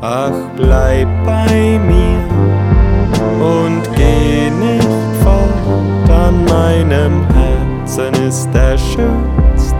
Ach, bleib bei mir und geh nicht fort. An meinem Herzen ist der schönste